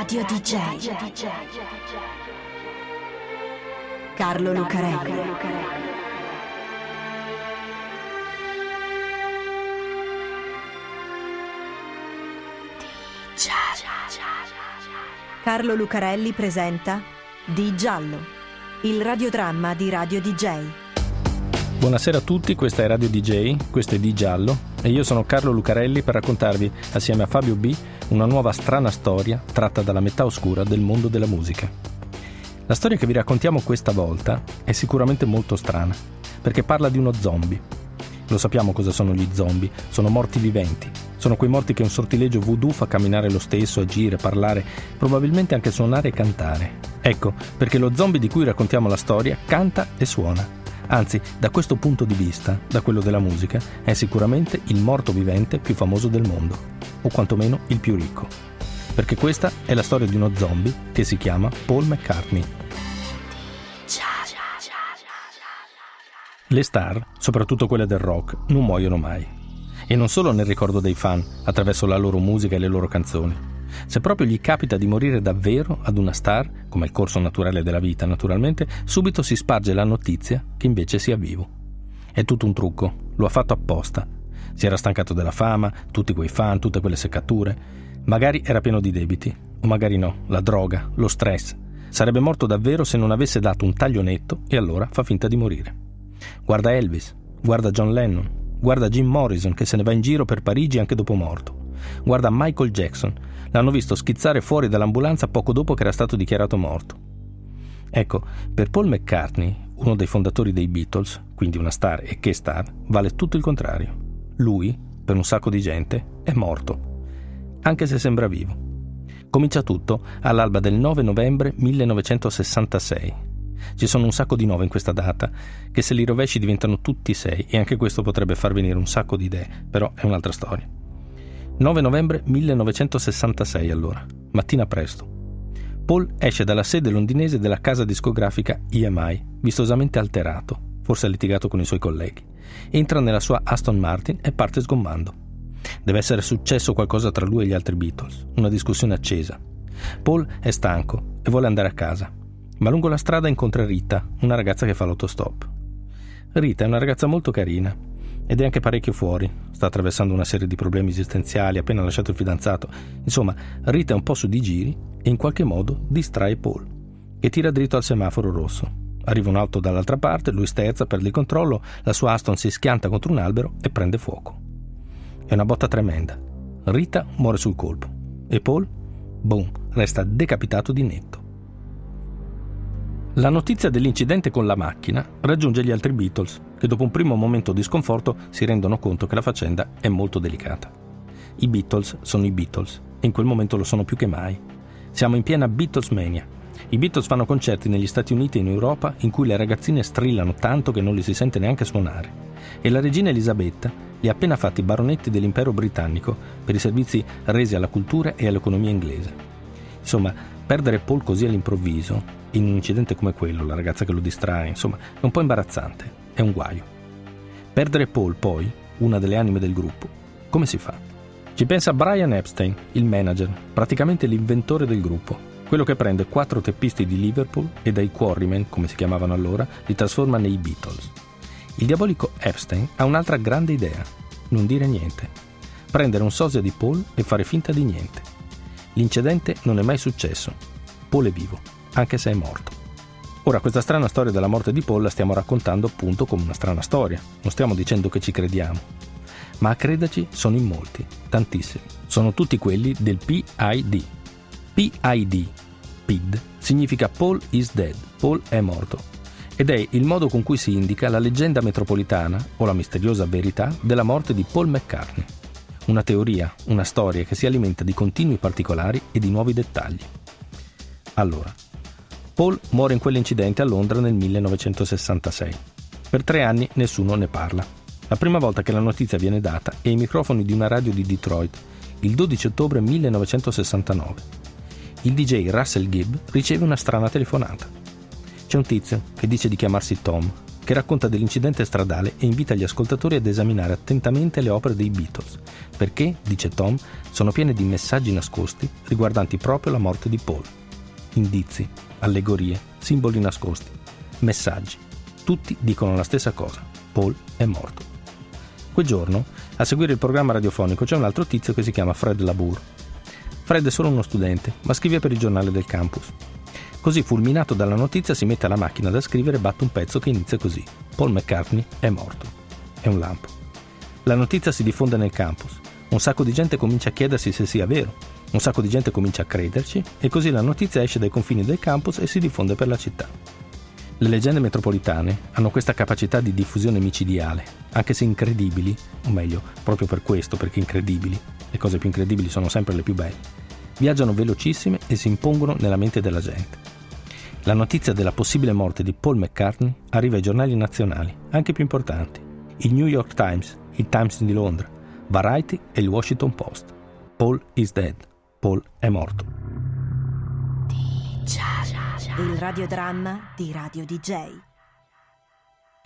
Radio DJ. Carlo Lucarelli. Carlo Lucarelli presenta Di Giallo, il radiodramma di Radio DJ. Buonasera a tutti, questa è Radio DJ, questo è Di Giallo e io sono Carlo Lucarelli per raccontarvi, assieme a Fabio B, una nuova strana storia tratta dalla metà oscura del mondo della musica. La storia che vi raccontiamo questa volta è sicuramente molto strana, perché parla di uno zombie. Lo sappiamo cosa sono gli zombie, sono morti viventi. Sono quei morti che un sortilegio voodoo fa camminare lo stesso, agire, parlare, probabilmente anche suonare e cantare. Ecco, perché lo zombie di cui raccontiamo la storia canta e suona. Anzi, da questo punto di vista, da quello della musica, è sicuramente il morto vivente più famoso del mondo, o quantomeno il più ricco. Perché questa è la storia di uno zombie che si chiama Paul McCartney. Le star, soprattutto quelle del rock, non muoiono mai. E non solo nel ricordo dei fan, attraverso la loro musica e le loro canzoni, se proprio gli capita di morire davvero ad una star, come il corso naturale della vita naturalmente, subito si sparge la notizia che invece sia vivo. È tutto un trucco, lo ha fatto apposta. Si era stancato della fama, tutti quei fan, tutte quelle seccature. Magari era pieno di debiti, o magari no, la droga, lo stress. Sarebbe morto davvero se non avesse dato un taglio netto e allora fa finta di morire. Guarda Elvis, guarda John Lennon, guarda Jim Morrison che se ne va in giro per Parigi anche dopo morto. Guarda Michael Jackson, l'hanno visto schizzare fuori dall'ambulanza poco dopo che era stato dichiarato morto. Ecco, per Paul McCartney, uno dei fondatori dei Beatles, quindi una star e che star, vale tutto il contrario. Lui, per un sacco di gente, è morto, anche se sembra vivo. Comincia tutto all'alba del 9 novembre 1966. Ci sono un sacco di nove in questa data, che se li rovesci diventano tutti sei, e anche questo potrebbe far venire un sacco di idee, però è un'altra storia. 9 novembre 1966 allora, mattina presto. Paul esce dalla sede londinese della casa discografica EMI, vistosamente alterato, forse ha litigato con i suoi colleghi. Entra nella sua Aston Martin e parte sgommando. Deve essere successo qualcosa tra lui e gli altri Beatles, una discussione accesa. Paul è stanco e vuole andare a casa, ma lungo la strada incontra Rita, una ragazza che fa l'autostop. Rita è una ragazza molto carina, ed è anche parecchio fuori. Sta attraversando una serie di problemi esistenziali, ha appena lasciato il fidanzato. Insomma, Rita è un po' su di giri e in qualche modo distrae Paul, che tira dritto al semaforo rosso. Arriva un'auto dall'altra parte, lui sterza, perde il controllo, la sua Aston si schianta contro un albero e prende fuoco. È una botta tremenda. Rita muore sul colpo e Paul, boom, resta decapitato di netto. La notizia dell'incidente con la macchina raggiunge gli altri Beatles, che dopo un primo momento di sconforto si rendono conto che la faccenda è molto delicata. I Beatles sono i Beatles e in quel momento lo sono più che mai. Siamo in piena Beatlesmania. I Beatles fanno concerti negli Stati Uniti e in Europa in cui le ragazzine strillano tanto che non li si sente neanche suonare. E la regina Elisabetta li ha appena fatti baronetti dell'impero britannico per i servizi resi alla cultura e all'economia inglese. Insomma, perdere Paul così all'improvviso in un incidente come quello, la ragazza che lo distrae, insomma, è un po' imbarazzante, è un guaio. Perdere Paul, poi, una delle anime del gruppo, come si fa? Ci pensa Brian Epstein, il manager, praticamente l'inventore del gruppo, quello che prende quattro teppisti di Liverpool e dai Quarrymen, come si chiamavano allora, li trasforma nei Beatles. Il diabolico Epstein ha un'altra grande idea, non dire niente. Prendere un sosia di Paul e fare finta di niente. L'incidente non è mai successo. Paul è vivo anche se è morto. Ora, questa strana storia della morte di Paul la stiamo raccontando appunto come una strana storia, non stiamo dicendo che ci crediamo. Ma a crederci sono in molti, tantissimi. Sono tutti quelli del PID. PID, PID, significa Paul is dead, Paul è morto. Ed è il modo con cui si indica la leggenda metropolitana, o la misteriosa verità, della morte di Paul McCartney. Una teoria, una storia che si alimenta di continui particolari e di nuovi dettagli. Allora, Paul muore in quell'incidente a Londra nel 1966. Per tre anni nessuno ne parla. La prima volta che la notizia viene data è ai microfoni di una radio di Detroit, il 12 ottobre 1969. Il DJ Russell Gibb riceve una strana telefonata. C'è un tizio che dice di chiamarsi Tom, che racconta dell'incidente stradale e invita gli ascoltatori ad esaminare attentamente le opere dei Beatles, perché, dice Tom, sono piene di messaggi nascosti riguardanti proprio la morte di Paul. Indizi, allegorie, simboli nascosti, messaggi. Tutti dicono la stessa cosa. Paul è morto. Quel giorno, a seguire il programma radiofonico, c'è un altro tizio che si chiama Fred Labour. Fred è solo uno studente, ma scrive per il giornale del campus. Così, fulminato dalla notizia, si mette alla macchina da scrivere e batte un pezzo che inizia così. Paul McCartney è morto. È un lampo. La notizia si diffonde nel campus. Un sacco di gente comincia a chiedersi se sia vero. Un sacco di gente comincia a crederci e così la notizia esce dai confini del campus e si diffonde per la città. Le leggende metropolitane hanno questa capacità di diffusione micidiale, anche se incredibili, o meglio, proprio per questo, perché incredibili, le cose più incredibili sono sempre le più belle, viaggiano velocissime e si impongono nella mente della gente. La notizia della possibile morte di Paul McCartney arriva ai giornali nazionali, anche più importanti. Il New York Times, il Times di Londra, Variety e il Washington Post. Paul is dead. Paul è morto. Il radiodramma di Radio DJ.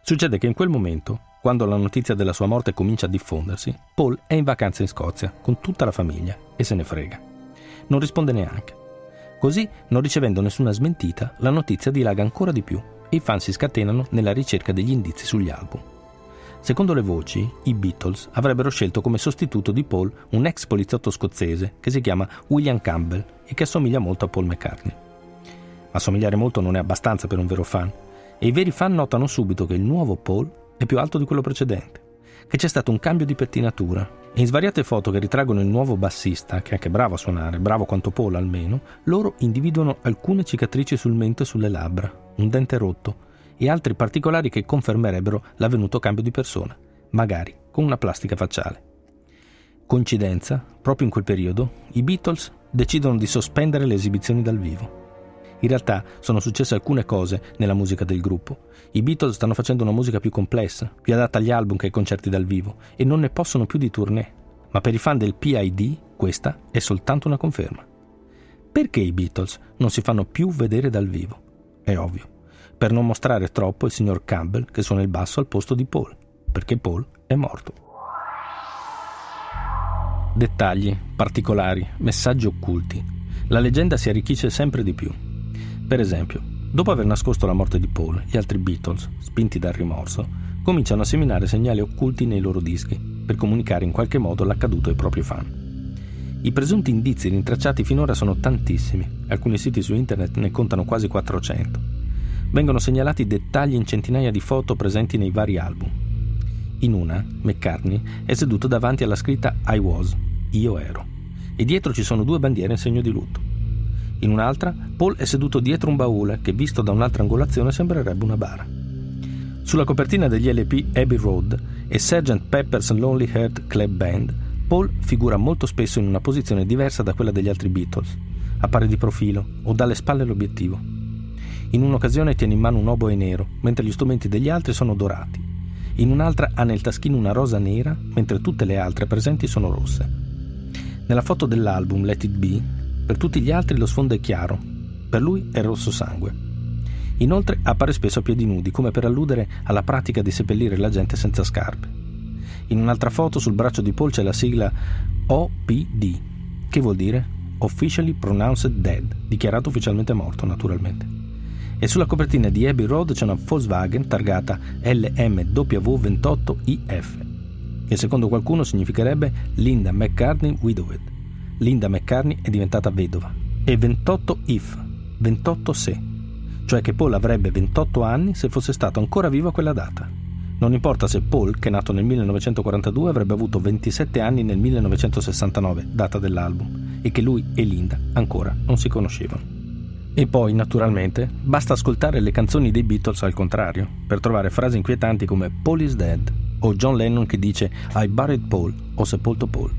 Succede che in quel momento, quando la notizia della sua morte comincia a diffondersi, Paul è in vacanza in Scozia con tutta la famiglia e se ne frega. Non risponde neanche. Così, non ricevendo nessuna smentita, la notizia dilaga ancora di più e i fan si scatenano nella ricerca degli indizi sugli album. Secondo le voci, i Beatles avrebbero scelto come sostituto di Paul un ex poliziotto scozzese che si chiama William Campbell e che assomiglia molto a Paul McCartney. Assomigliare molto non è abbastanza per un vero fan, e i veri fan notano subito che il nuovo Paul è più alto di quello precedente, che c'è stato un cambio di pettinatura e in svariate foto che ritraggono il nuovo bassista, che è anche bravo a suonare, bravo quanto Paul almeno, loro individuano alcune cicatrici sul mento e sulle labbra, un dente rotto e altri particolari che confermerebbero l'avvenuto cambio di persona, magari con una plastica facciale. Coincidenza, proprio in quel periodo, i Beatles decidono di sospendere le esibizioni dal vivo. In realtà sono successe alcune cose nella musica del gruppo. I Beatles stanno facendo una musica più complessa, più adatta agli album che ai concerti dal vivo, e non ne possono più di tournée. Ma per i fan del PID questa è soltanto una conferma. Perché i Beatles non si fanno più vedere dal vivo? È ovvio. Per non mostrare troppo il signor Campbell che suona il basso al posto di Paul, perché Paul è morto. Dettagli, particolari, messaggi occulti. La leggenda si arricchisce sempre di più. Per esempio, dopo aver nascosto la morte di Paul, gli altri Beatles, spinti dal rimorso, cominciano a seminare segnali occulti nei loro dischi per comunicare in qualche modo l'accaduto ai propri fan. I presunti indizi rintracciati finora sono tantissimi, alcuni siti su internet ne contano quasi 400. Vengono segnalati dettagli in centinaia di foto presenti nei vari album. In una, McCartney è seduto davanti alla scritta I was, io ero, e dietro ci sono due bandiere in segno di lutto. In un'altra, Paul è seduto dietro un baule che, visto da un'altra angolazione, sembrerebbe una bara. Sulla copertina degli LP Abbey Road e Sgt. Pepper's Lonely Heart Club Band, Paul figura molto spesso in una posizione diversa da quella degli altri Beatles. Appare di profilo o dalle spalle all'obiettivo. In un'occasione tiene in mano un oboe nero, mentre gli strumenti degli altri sono dorati. In un'altra ha nel taschino una rosa nera, mentre tutte le altre presenti sono rosse. Nella foto dell'album Let It Be per tutti gli altri lo sfondo è chiaro, per lui è rosso sangue. Inoltre appare spesso a piedi nudi, come per alludere alla pratica di seppellire la gente senza scarpe. In un'altra foto sul braccio di Paul c'è la sigla OPD, che vuol dire Officially Pronounced Dead, dichiarato ufficialmente morto naturalmente. E sulla copertina di Abbey Road c'è una Volkswagen targata LMW28IF, che secondo qualcuno significherebbe Linda McCartney Widowed. Linda McCartney è diventata vedova. E 28 if, 28 se, cioè che Paul avrebbe 28 anni se fosse stato ancora vivo a quella data. Non importa se Paul, che è nato nel 1942, avrebbe avuto 27 anni nel 1969, data dell'album, e che lui e Linda ancora non si conoscevano. E poi, naturalmente, basta ascoltare le canzoni dei Beatles al contrario, per trovare frasi inquietanti come Paul is dead o John Lennon che dice I buried Paul o sepolto Paul.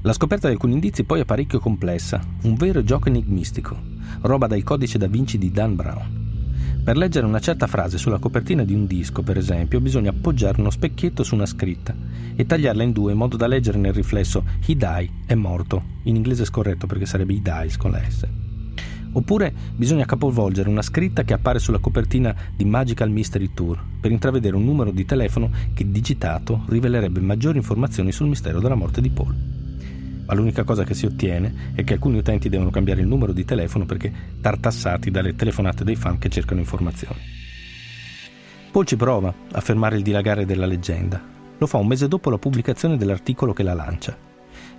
La scoperta di alcuni indizi poi è parecchio complessa, un vero gioco enigmistico, roba dal codice da Vinci di Dan Brown. Per leggere una certa frase sulla copertina di un disco, per esempio, bisogna appoggiare uno specchietto su una scritta e tagliarla in due in modo da leggere nel riflesso He die è morto, in inglese scorretto perché sarebbe He dies con la S. Oppure bisogna capovolgere una scritta che appare sulla copertina di Magical Mystery Tour per intravedere un numero di telefono che digitato rivelerebbe maggiori informazioni sul mistero della morte di Paul. Ma l'unica cosa che si ottiene è che alcuni utenti devono cambiare il numero di telefono perché tartassati dalle telefonate dei fan che cercano informazioni. Paul ci prova a fermare il dilagare della leggenda. Lo fa un mese dopo la pubblicazione dell'articolo che la lancia.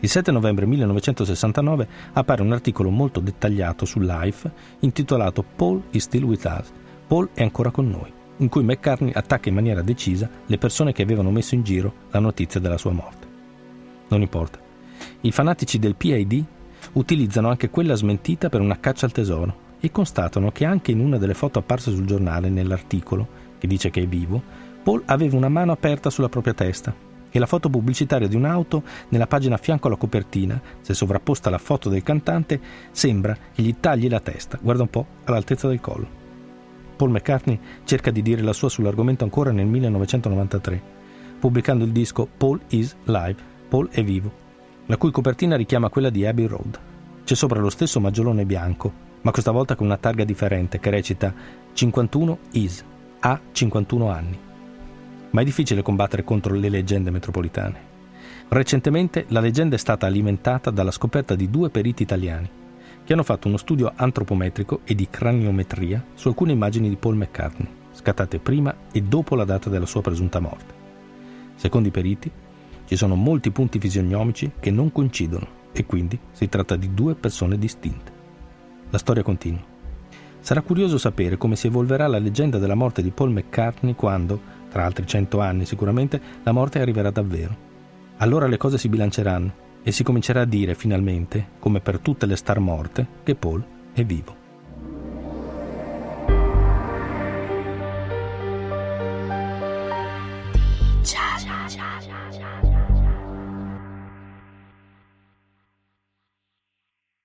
Il 7 novembre 1969 appare un articolo molto dettagliato su Life intitolato Paul is still with us, Paul è ancora con noi, in cui McCartney attacca in maniera decisa le persone che avevano messo in giro la notizia della sua morte. Non importa. I fanatici del PID utilizzano anche quella smentita per una caccia al tesoro e constatano che anche in una delle foto apparse sul giornale nell'articolo, che dice che è vivo, Paul aveva una mano aperta sulla propria testa e la foto pubblicitaria di un'auto nella pagina a fianco alla copertina, se sovrapposta alla foto del cantante, sembra che gli tagli la testa, guarda un po' all'altezza del collo. Paul McCartney cerca di dire la sua sull'argomento ancora nel 1993, pubblicando il disco Paul is Live, Paul è vivo, la cui copertina richiama quella di Abbey Road. C'è sopra lo stesso maggiolone bianco, ma questa volta con una targa differente che recita 51 is, ha 51 anni ma è difficile combattere contro le leggende metropolitane. Recentemente la leggenda è stata alimentata dalla scoperta di due periti italiani che hanno fatto uno studio antropometrico e di craniometria su alcune immagini di Paul McCartney, scattate prima e dopo la data della sua presunta morte. Secondo i periti, ci sono molti punti fisionomici che non coincidono e quindi si tratta di due persone distinte. La storia continua. Sarà curioso sapere come si evolverà la leggenda della morte di Paul McCartney quando, tra altri cento anni sicuramente, la morte arriverà davvero. Allora le cose si bilanceranno e si comincerà a dire finalmente, come per tutte le star morte, che Paul è vivo.